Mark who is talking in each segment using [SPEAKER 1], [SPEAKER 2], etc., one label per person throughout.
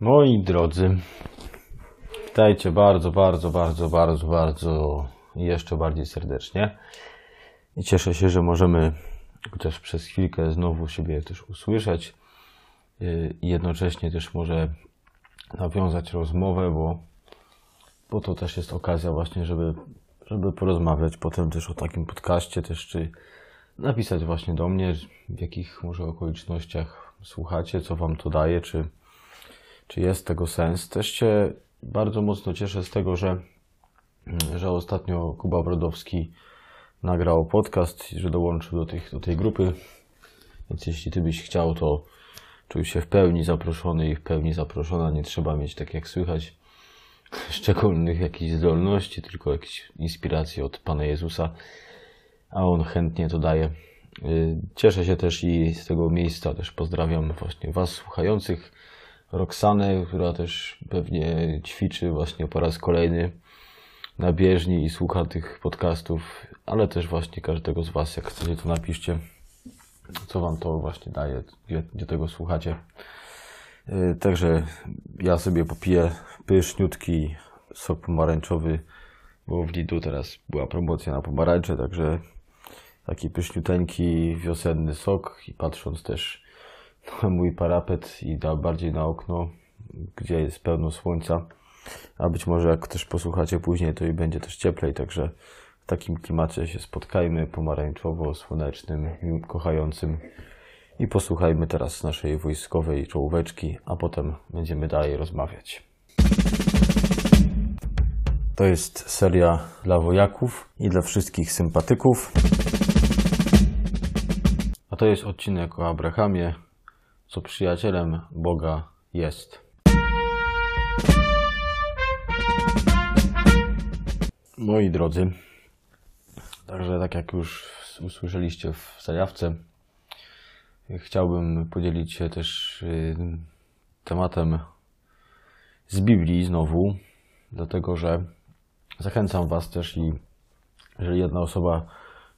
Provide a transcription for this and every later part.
[SPEAKER 1] Moi drodzy, witajcie bardzo, bardzo, bardzo, bardzo, bardzo i jeszcze bardziej serdecznie. I cieszę się, że możemy chociaż przez chwilkę znowu siebie też usłyszeć yy, i jednocześnie też może nawiązać rozmowę, bo, bo to też jest okazja właśnie, żeby, żeby porozmawiać potem też o takim podcaście też, czy napisać właśnie do mnie, w jakich może okolicznościach słuchacie, co wam to daje, czy czy jest tego sens. Też się bardzo mocno cieszę z tego, że, że ostatnio Kuba Brodowski nagrał podcast, że dołączył do, tych, do tej grupy. Więc jeśli ty byś chciał, to czuj się w pełni zaproszony i w pełni zaproszona. Nie trzeba mieć, tak jak słychać, szczególnych jakichś zdolności, tylko jakieś inspiracji od Pana Jezusa, a On chętnie to daje. Cieszę się też i z tego miejsca też pozdrawiam właśnie Was słuchających Roxanę, która też pewnie ćwiczy właśnie po raz kolejny na bieżni i słucha tych podcastów, ale też właśnie każdego z Was, jak chcecie, to napiszcie, co Wam to właśnie daje, gdzie, gdzie tego słuchacie. Yy, także ja sobie popiję pyszniutki sok pomarańczowy, bo w Lidlu teraz była promocja na pomarańcze, także taki pyszniuteńki wiosenny sok i patrząc też mój parapet i da bardziej na okno, gdzie jest pełno słońca. A być może jak też posłuchacie później, to i będzie też cieplej, także w takim klimacie się spotkajmy, pomarańczowo-słonecznym, kochającym i posłuchajmy teraz naszej wojskowej czołóweczki, a potem będziemy dalej rozmawiać. To jest seria dla wojaków i dla wszystkich sympatyków. A to jest odcinek o Abrahamie, co przyjacielem Boga jest. Moi drodzy, także tak jak już usłyszeliście w zajawce, chciałbym podzielić się też y, tematem z Biblii znowu, dlatego że zachęcam Was też i jeżeli jedna osoba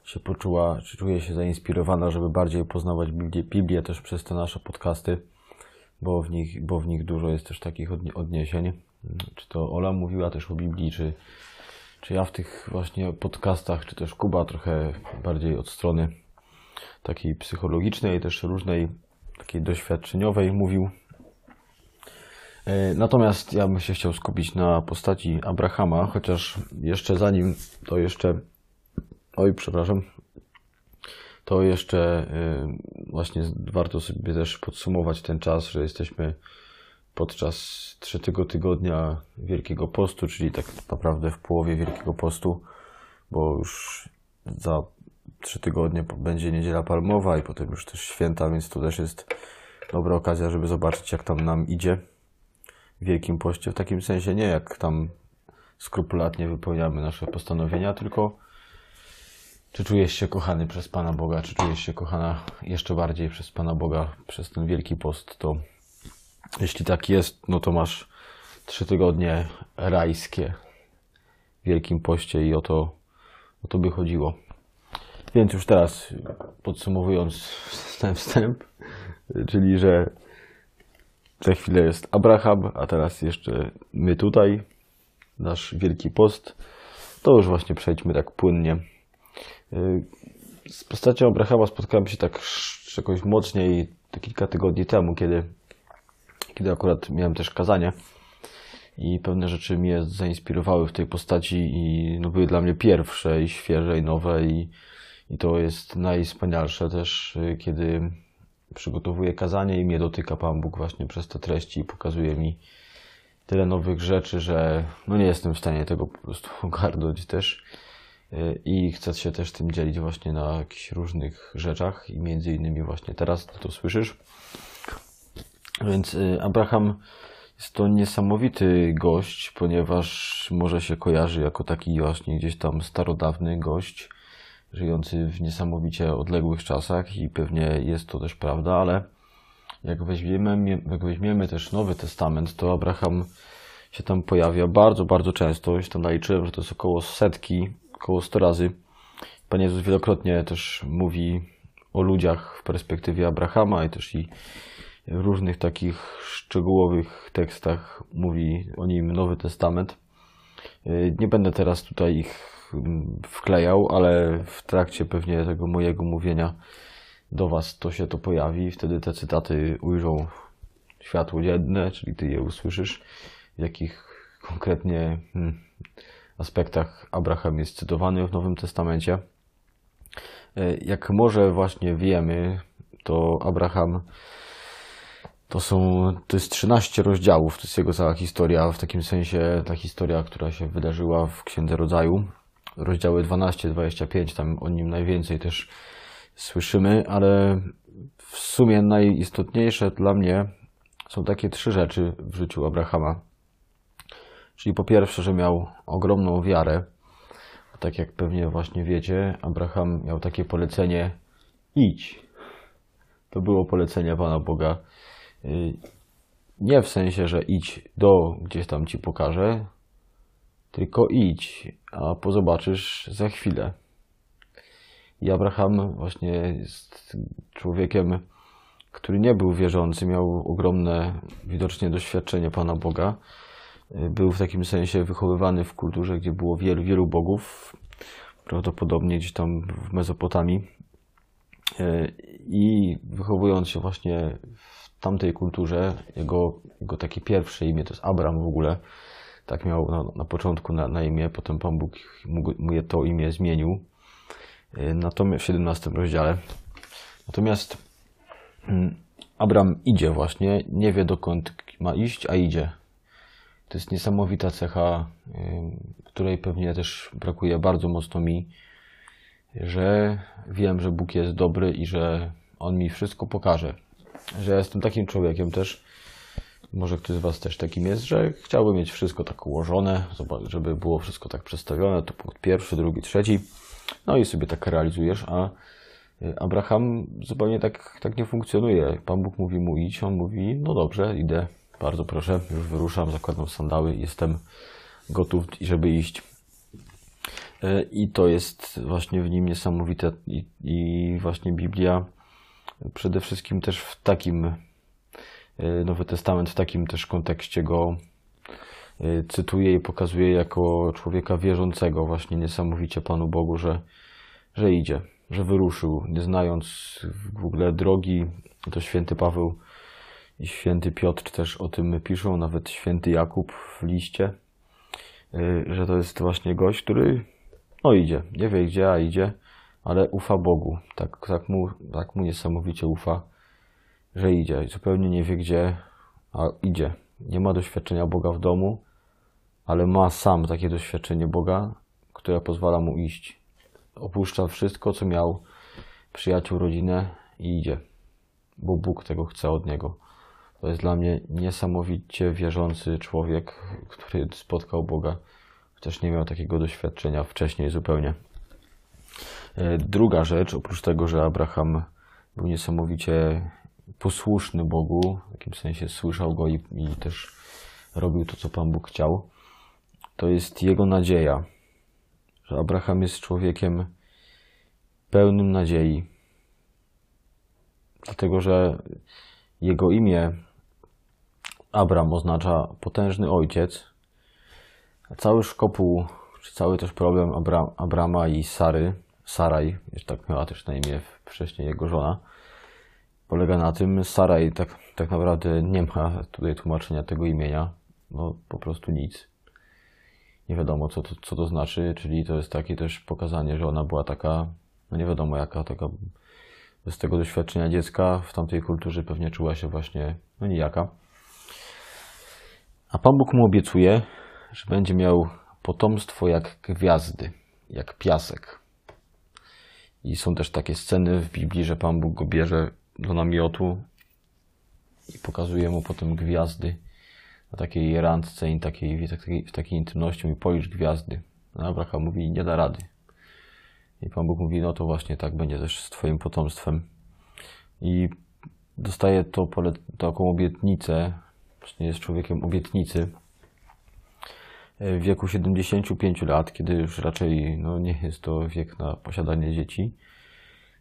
[SPEAKER 1] się poczuła, czy czuje się zainspirowana, żeby bardziej poznawać Biblię, Biblię też przez te nasze podcasty, bo w nich, bo w nich dużo jest też takich odniesień. Czy to Ola mówiła też o Biblii, czy, czy ja w tych właśnie podcastach, czy też Kuba trochę bardziej od strony takiej psychologicznej, też różnej takiej doświadczeniowej mówił. Natomiast ja bym się chciał skupić na postaci Abrahama, chociaż jeszcze zanim to jeszcze Oj, przepraszam. To jeszcze y, właśnie warto sobie też podsumować ten czas, że jesteśmy podczas trzeciego tygodnia Wielkiego Postu, czyli tak naprawdę w połowie Wielkiego Postu, bo już za trzy tygodnie będzie Niedziela Palmowa i potem już też święta, więc to też jest dobra okazja, żeby zobaczyć, jak tam nam idzie w Wielkim Poście. W takim sensie nie jak tam skrupulatnie wypełniamy nasze postanowienia, tylko czy czujesz się kochany przez Pana Boga? Czy czujesz się kochana jeszcze bardziej przez Pana Boga przez ten Wielki Post? To jeśli tak jest, no to masz trzy tygodnie rajskie w Wielkim Poście i o to, o to by chodziło. Więc już teraz podsumowując ten wstęp, czyli że za chwilę jest Abraham, a teraz jeszcze my tutaj, nasz Wielki Post, to już właśnie przejdźmy tak płynnie z postacią Abrahama spotkałem się tak jakoś mocniej kilka tygodni temu, kiedy, kiedy akurat miałem też kazanie. I pewne rzeczy mnie zainspirowały w tej postaci i no, były dla mnie pierwsze i świeże i nowe i, i to jest najwspanialsze też, kiedy przygotowuję kazanie i mnie dotyka Pan Bóg właśnie przez te treści i pokazuje mi tyle nowych rzeczy, że no nie jestem w stanie tego po prostu ogarnąć też i chcę się też tym dzielić właśnie na jakichś różnych rzeczach i między innymi właśnie teraz to słyszysz. Więc y, Abraham jest to niesamowity gość, ponieważ może się kojarzy jako taki właśnie gdzieś tam starodawny gość, żyjący w niesamowicie odległych czasach i pewnie jest to też prawda, ale jak weźmiemy, jak weźmiemy też Nowy Testament, to Abraham się tam pojawia bardzo, bardzo często. Już tam naliczyłem, że to jest około setki około 100 razy. Pan Jezus wielokrotnie też mówi o ludziach w perspektywie Abrahama i też i w różnych takich szczegółowych tekstach mówi o nim Nowy Testament. Nie będę teraz tutaj ich mm, wklejał, ale w trakcie pewnie tego mojego mówienia do Was to się to pojawi. Wtedy te cytaty ujrzą światło dzienne, czyli Ty je usłyszysz, w jakich konkretnie hmm, aspektach Abraham jest cytowany w Nowym Testamencie. E, jak może właśnie wiemy, to Abraham to są, to jest 13 rozdziałów, to jest jego cała historia, w takim sensie ta historia, która się wydarzyła w Księdze Rodzaju. Rozdziały 12-25, tam o nim najwięcej też słyszymy, ale w sumie najistotniejsze dla mnie są takie trzy rzeczy w życiu Abrahama. Czyli po pierwsze, że miał ogromną wiarę. Tak jak pewnie właśnie wiecie, Abraham miał takie polecenie idź. To było polecenie Pana Boga. Y, nie w sensie, że idź do gdzieś tam ci pokażę, tylko idź, a pozobaczysz za chwilę. I Abraham właśnie jest człowiekiem, który nie był wierzący, miał ogromne widocznie doświadczenie Pana Boga. Był w takim sensie wychowywany w kulturze, gdzie było wielu, wielu bogów, prawdopodobnie gdzieś tam w Mezopotamii. I wychowując się właśnie w tamtej kulturze, jego, jego takie pierwsze imię to jest Abram w ogóle. Tak miał na, na początku na, na imię, potem Pan Bóg mu, mu to imię zmienił Y, natomiast w 17 rozdziale. Natomiast mm, Abram idzie właśnie, nie wie dokąd ma iść, a idzie. To jest niesamowita cecha, y, której pewnie też brakuje bardzo mocno mi, że wiem, że Bóg jest dobry i że On mi wszystko pokaże. Że ja jestem takim człowiekiem też, może ktoś z Was też takim jest, że chciałbym mieć wszystko tak ułożone, żeby było wszystko tak przedstawione. To punkt pierwszy, drugi, trzeci. No i sobie tak realizujesz, a y, Abraham zupełnie tak, tak nie funkcjonuje. Pan Bóg mówi mu idź, on mówi, no dobrze, idę, bardzo proszę, już wyruszam, zakładam sandały, jestem gotów, żeby iść. Y, I to jest właśnie w nim niesamowite i, i właśnie Biblia przede wszystkim też w takim y, Nowy Testament w takim też kontekście go Y, cytuję i pokazuje jako człowieka wierzącego właśnie niesamowicie Panu Bogu, że, że idzie, że wyruszył, nie znając w ogóle drogi. To święty Paweł i święty Piotr też o tym piszą, nawet święty Jakub w liście, y, że to jest właśnie gość, który no idzie, nie wie gdzie, a idzie, ale ufa Bogu. Tak, tak, mu, tak mu niesamowicie ufa, że idzie. Zupełnie nie wie gdzie, a idzie. Nie ma doświadczenia Boga w domu, ale ma sam takie doświadczenie Boga, które pozwala mu iść. Opuszcza wszystko, co miał, przyjaciół, rodzinę i idzie, bo Bóg tego chce od niego. To jest dla mnie niesamowicie wierzący człowiek, który spotkał Boga, chociaż nie miał takiego doświadczenia wcześniej zupełnie. E, druga rzecz, oprócz tego, że Abraham był niesamowicie posłuszny Bogu, w jakimś sensie słyszał go i, i też robił to, co Pan Bóg chciał, to jest jego nadzieja, że Abraham jest człowiekiem pełnym nadziei. Dlatego, że jego imię Abram oznacza potężny ojciec, a cały szkopuł, czy cały też problem Abra Abrama i Sary, Saraj, tak miała też na imię wcześniej jego żona, polega na tym, Saraj tak, tak naprawdę nie ma tutaj tłumaczenia tego imienia, bo po prostu nic nie wiadomo, co to, co to znaczy, czyli to jest takie też pokazanie, że ona była taka, no nie wiadomo jaka, taka bez tego doświadczenia dziecka w tamtej kulturze pewnie czuła się właśnie, no nijaka. A Pan Bóg mu obiecuje, że będzie miał potomstwo jak gwiazdy, jak piasek. I są też takie sceny w Biblii, że Pan Bóg go bierze do namiotu i pokazuje mu potem gwiazdy na takiej randce i takiej, takiej, w takiej intymności mówi, policz gwiazdy. A Abraham mówi, nie da rady. I Pan Bóg mówi, no to właśnie tak będzie też z Twoim potomstwem. I dostaje to taką obietnicę, właśnie jest człowiekiem obietnicy, w wieku 75 lat, kiedy już raczej no, nie jest to wiek na posiadanie dzieci.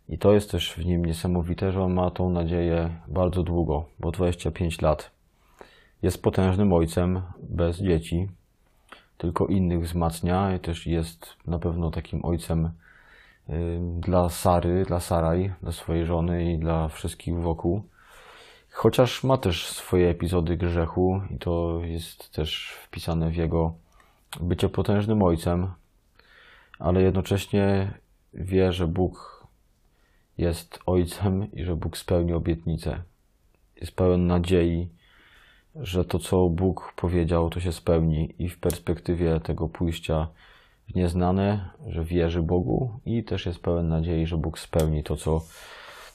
[SPEAKER 1] I to jest też w nim niesamowite, że on ma tą nadzieję bardzo długo, bo 25 lat. Jest potężnym ojcem bez dzieci, tylko innych wzmacnia i też jest na pewno takim ojcem y, dla Sary, dla Saraj, dla swojej żony i dla wszystkich wokół. Chociaż ma też swoje epizody grzechu i to jest też wpisane w jego bycie potężnym ojcem, ale jednocześnie wie, że Bóg jest ojcem i że Bóg spełni obietnicę. Jest pełen nadziei, że to, co Bóg powiedział, to się spełni i w perspektywie tego pójścia w nieznane, że wierzy Bogu i też jest pełen nadziei, że Bóg spełni to, co,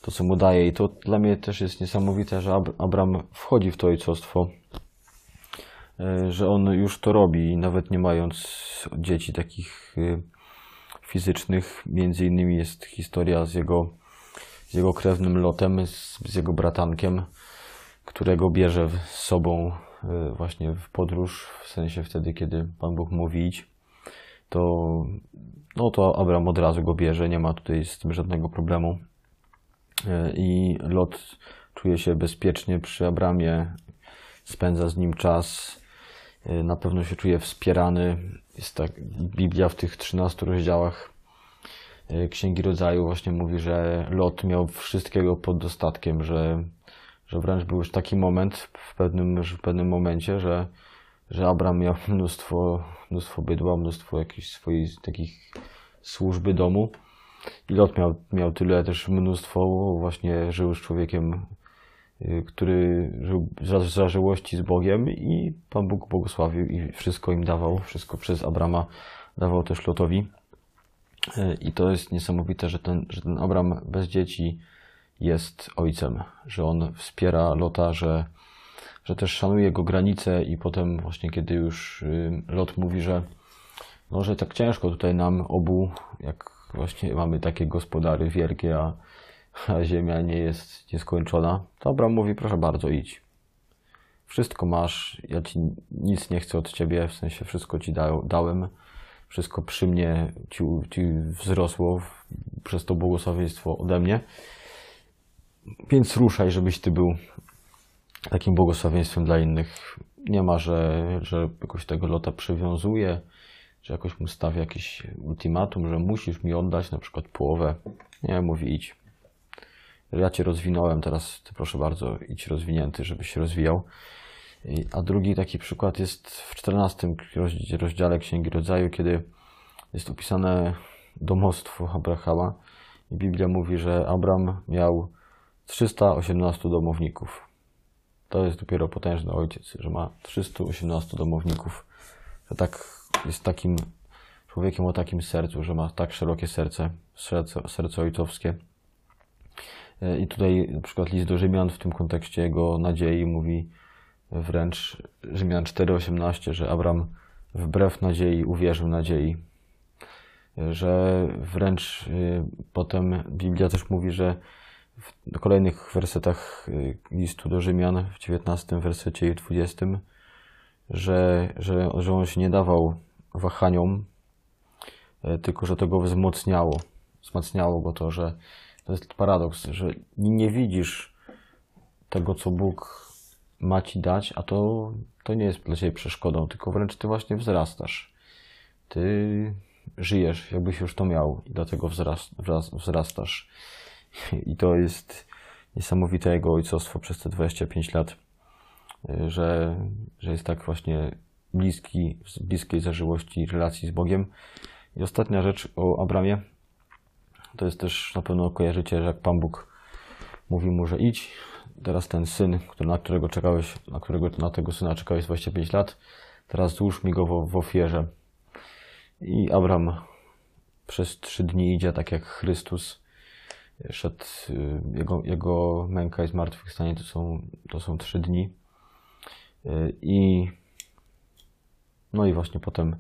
[SPEAKER 1] to, co mu daje. I to dla mnie też jest niesamowite, że Abraham wchodzi w to ojcostwo, e, że on już to robi, nawet nie mając dzieci takich e, fizycznych. Między innymi jest historia z jego, z jego krewnym Lotem, z, z jego bratankiem, którego bierze z sobą e, właśnie w podróż, w sensie wtedy, kiedy Pan Bóg mówi idź, to, no to Abraham od razu go bierze, nie ma tutaj z tym żadnego problemu. I Lot czuje się bezpiecznie przy Abramie, spędza z nim czas, e, na pewno się czuje wspierany. Jest tak, Biblia w tych 13 rozdziałach Księgi Rodzaju właśnie mówi, że Lot miał wszystkiego pod dostatkiem, że że wręcz był już taki moment w pewnym, w pewnym momencie, że, że Abram miał mnóstwo, mnóstwo bydła, mnóstwo jakichś swoich takich służby domu. I Lot miał, miał tyle też mnóstwo, właśnie żył z człowiekiem, y, który żył z zażyłości z Bogiem i Pan Bóg błogosławił i wszystko im dawał, wszystko przez Abrama dawał też Lotowi. Y, I to jest niesamowite, że ten, że ten Abram bez dzieci, jest ojcem, że on wspiera Lota, że, że też szanuje jego granice i potem właśnie kiedy już y, Lot mówi, że no, że tak ciężko tutaj nam obu, jak właśnie mamy takie gospodary wielkie, a, a ziemia nie jest nieskończona, Abraham mówi, proszę bardzo, idź. Wszystko masz, ja ci nic nie chcę od ciebie, w sensie wszystko ci da, dałem, wszystko przy mnie ci, ci wzrosło przez to błogosławieństwo ode mnie. Więc ruszaj, żebyś ty był takim błogosławieństwem dla innych. Nie ma, że, że jakoś tego lota przywiązuje, że jakoś mu stawia jakiś ultimatum, że musisz mi oddać na przykład połowę. Nie, mówi idź. Ja cię rozwinąłem, teraz ty proszę bardzo, idź rozwinięty, żebyś się rozwijał. A drugi taki przykład jest w 14 rozdziale Księgi Rodzaju, kiedy jest opisane domostwo Abrahama. I Biblia mówi, że Abram miał 318 domowników. To jest dopiero potężny ojciec, że ma 318 domowników, że tak jest takim człowiekiem o takim sercu, że ma tak szerokie serce, serce, serce ojcowskie. I tutaj na przykład list do Rzymian w tym kontekście jego nadziei mówi wręcz Rzymian 4,18, że Abram wbrew nadziei uwierzył nadziei. Że wręcz y, potem Biblia też mówi, że w kolejnych wersetach listu do Rzymian, w 19 wersecie i w 20, że, że, że on się nie dawał wahaniom, e, tylko że to go wzmocniało. Wzmacniało go to, że to jest paradoks, że nie widzisz tego, co Bóg ma ci dać, a to, to nie jest dla ciebie przeszkodą, tylko wręcz ty właśnie wzrastasz. Ty żyjesz, jakbyś już to miał i dlatego wzrast, wzrastasz. I to jest niesamowite jego ojcostwo przez te 25 lat, że, że jest tak właśnie bliski, w bliskiej zażyłości relacji z Bogiem. I ostatnia rzecz o Abramie, to jest też na pewno kojarzycie, że jak Pan Bóg mówi mu, że idź, teraz ten syn, na którego czekałeś, na którego na tego syna czekałeś 25 lat, teraz złóż mi go w, w ofierze. I Abram przez trzy dni idzie tak jak Chrystus szedł, y, jego, jego męka i zmartwychwstanie to są, to są trzy dni. Y, I no i właśnie potem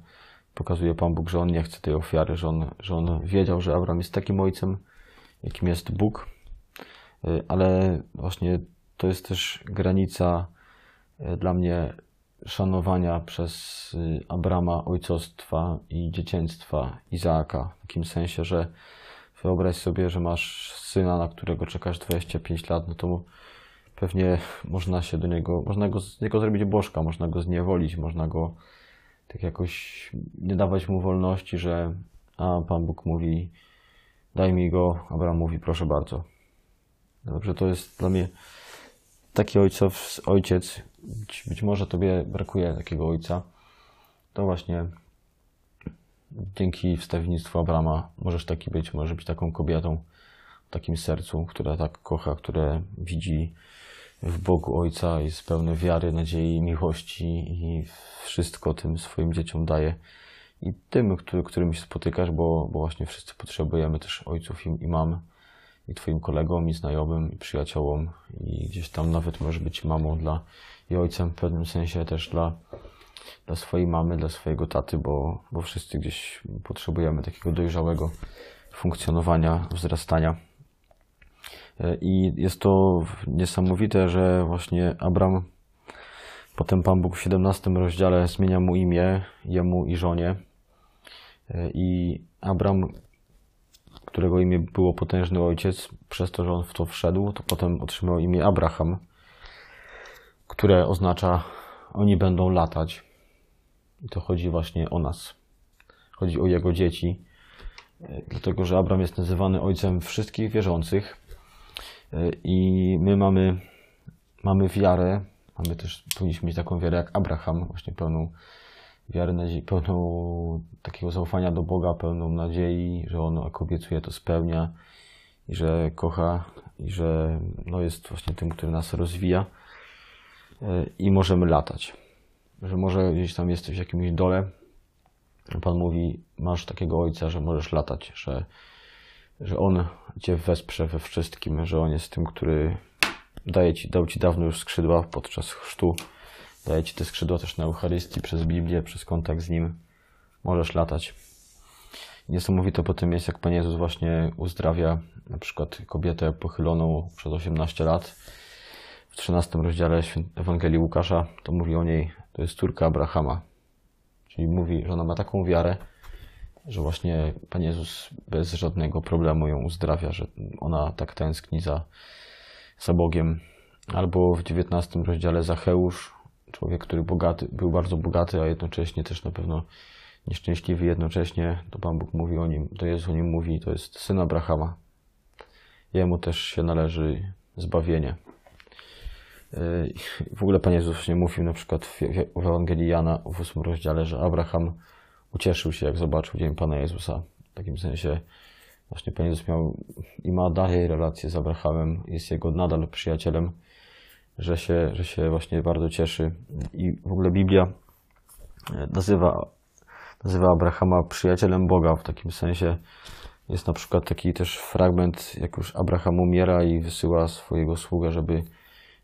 [SPEAKER 1] pokazuje Pan Bóg, że on nie chce tej ofiary, że on, że on wiedział, że Abraham jest takim ojcem, jakim jest Bóg, y, ale właśnie to jest też granica dla mnie szanowania przez Abrama ojcostwa i dzieciństwa Izaaka, w takim sensie, że wyobraź sobie, że masz syna, na którego czekasz 25 lat, no to pewnie można się do niego, można go, z niego zrobić bożka, można go zniewolić, można go tak jakoś nie dawać mu wolności, że a Pan Bóg mówi daj mi go, Abraham mówi proszę bardzo. Dobrze, to jest dla mnie taki ojcow, ojciec, być, może Tobie brakuje takiego ojca, to właśnie dzięki wstawiennictwu Abrama możesz taki być, możesz być taką kobietą w takim sercu, która tak kocha, które widzi w Bogu Ojca i jest pełne wiary, nadziei, miłości i wszystko tym swoim dzieciom daje. I tym, który, którym się spotykasz, bo, bo właśnie wszyscy potrzebujemy też ojców i, i mam, i Twoim kolegom, i znajomym, i przyjaciołom, i gdzieś tam nawet może być mamą dla, i ojcem w pewnym sensie też dla, dla swojej mamy, dla swojego taty, bo, bo wszyscy gdzieś potrzebujemy takiego dojrzałego funkcjonowania, wzrastania. I jest to niesamowite, że właśnie Abram, potem Pan Bóg w 17 rozdziale zmienia mu imię, jemu i żonie. I Abram, którego imię było potężny ojciec, przez to, że on w to wszedł, to potem otrzymał imię Abraham, które oznacza oni będą latać. I to chodzi właśnie o nas. Chodzi o jego dzieci. Dlatego, że Abram jest nazywany ojcem wszystkich wierzących i my mamy, mamy wiarę, mamy też, powinniśmy mieć taką wiarę jak Abraham, właśnie pełną wiary, pełną takiego zaufania do Boga, pełną nadziei, że On jak obiecuje, to spełnia i że kocha i że no, jest właśnie tym, który nas rozwija i możemy latać. Że może gdzieś tam jesteś w jakimś dole, Pan mówi, masz takiego ojca, że możesz latać, że że On Cię wesprze we wszystkim, że On jest tym, który daje ci, dał Ci dawno już skrzydła podczas chrztu, daje Ci te skrzydła też na Eucharystii, przez Biblię, przez kontakt z Nim. Możesz latać. Niesamowite potem jest, jak Pan Jezus właśnie uzdrawia na przykład kobietę pochyloną przez 18 lat. W 13 rozdziale Ewangelii Łukasza to mówi o niej, to jest córka Abrahama. Czyli mówi, że ona ma taką wiarę, że właśnie Pan Jezus bez żadnego problemu ją uzdrawia, że ona tak tęskni za, za Bogiem. Albo w XIX rozdziale Zacheusz, człowiek, który bogaty, był bardzo bogaty, a jednocześnie też na pewno nieszczęśliwy jednocześnie, to Pan Bóg mówi o nim, to Jezus o nim mówi, to jest syn Abrahama. Jemu też się należy zbawienie. W ogóle Pan Jezus nie mówił na przykład w Ewangelii Jana w 8 rozdziale, że Abraham ucieszył się, jak zobaczył Dzień Pana Jezusa. W takim sensie właśnie Pan Jezus miał i ma dalej relację z Abrahamem, jest jego nadal przyjacielem, że się, że się właśnie bardzo cieszy. I w ogóle Biblia nazywa, nazywa Abrahama przyjacielem Boga w takim sensie. Jest na przykład taki też fragment, jak już Abraham umiera i wysyła swojego sługę, żeby,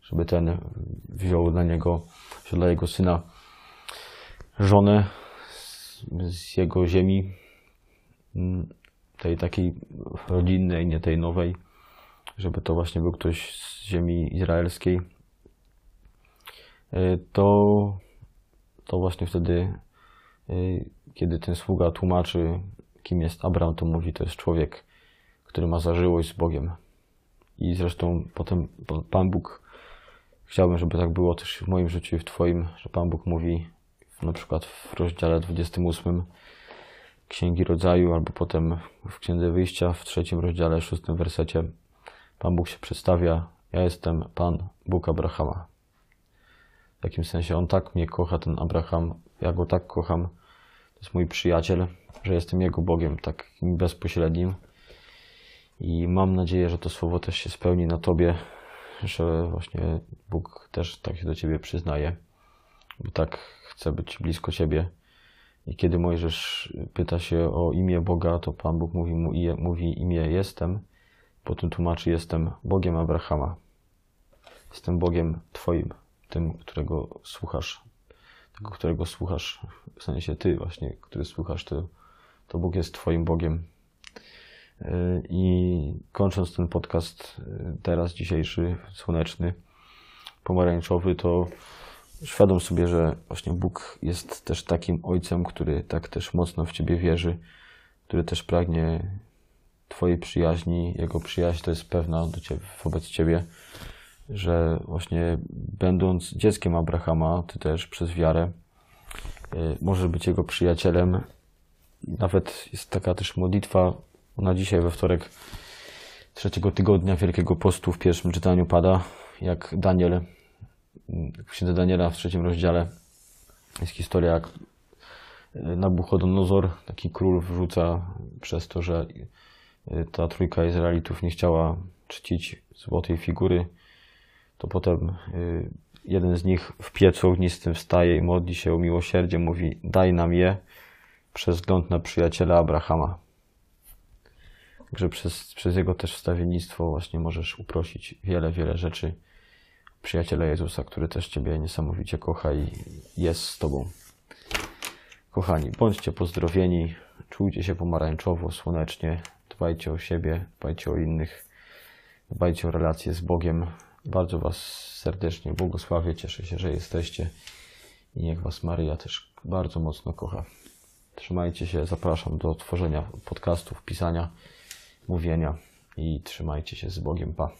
[SPEAKER 1] żeby ten wziął dla niego, dla jego syna żonę, z jego ziemi, mm, tej takiej rodzinnej, nie tej nowej, żeby to właśnie był ktoś z ziemi izraelskiej, e, to, to właśnie wtedy, e, kiedy ten sługa tłumaczy, kim jest Abraham, to mówi, to jest człowiek, który ma zażyłość z Bogiem. I zresztą potem Pan Bóg, chciałbym, żeby tak było też w moim życiu i w Twoim, że Pan Bóg mówi, na przykład w rozdziale 28 Księgi Rodzaju, albo potem w Księdze Wyjścia w trzecim rozdziale, szóstym wersecie Pan Bóg się przedstawia, ja jestem Pan Bóg Abrahama. W takim sensie On tak mnie kocha, ten Abraham, ja Go tak kocham, to jest mój przyjaciel, że jestem Jego Bogiem, takim bezpośrednim. I mam nadzieję, że to słowo też się spełni na Tobie, że właśnie Bóg też tak się do Ciebie przyznaje, bo tak chce być blisko Ciebie. I kiedy Mojżesz pyta się o imię Boga, to Pan Bóg mówi mu mówi imię jestem, potem tłumaczy jestem Bogiem Abrahama. Jestem Bogiem Twoim, tym, którego słuchasz, tego, którego słuchasz, w sensie Ty właśnie, który słuchasz, to, to Bóg jest Twoim Bogiem. I kończąc ten podcast teraz, dzisiejszy, słoneczny, pomarańczowy, to świadom sobie, że właśnie Bóg jest też takim ojcem, który tak też mocno w ciebie wierzy, który też pragnie Twojej przyjaźni, Jego przyjaźń to jest pewna do ciebie, wobec Ciebie, że właśnie będąc dzieckiem Abrahama, Ty też przez wiarę y, możesz być Jego przyjacielem. Nawet jest taka też modlitwa, ona dzisiaj we wtorek trzeciego tygodnia Wielkiego Postu w pierwszym czytaniu pada, jak Daniel, księdze Daniela w trzecim rozdziale jest historia, jak Nabuchodonozor, taki król, wrzuca przez to, że y, ta trójka Izraelitów nie chciała czcić złotej figury, to potem y, jeden z nich w piecu ognistym wstaje i modli się o miłosierdzie, mówi daj nam je przez wzgląd na przyjaciela Abrahama. Także przez, przez jego też wstawiennictwo właśnie możesz uprosić wiele, wiele rzeczy przyjaciela Jezusa, który też Ciebie niesamowicie kocha i jest z Tobą. Kochani, bądźcie pozdrowieni, czujcie się pomarańczowo, słonecznie, dbajcie o siebie, dbajcie o innych, dbajcie o relacje z Bogiem. Bardzo Was serdecznie błogosławię, cieszę się, że jesteście i niech Was Maryja też bardzo mocno kocha. Trzymajcie się, zapraszam do tworzenia podcastów, pisania, mówienia i trzymajcie się z Bogiem. Pa.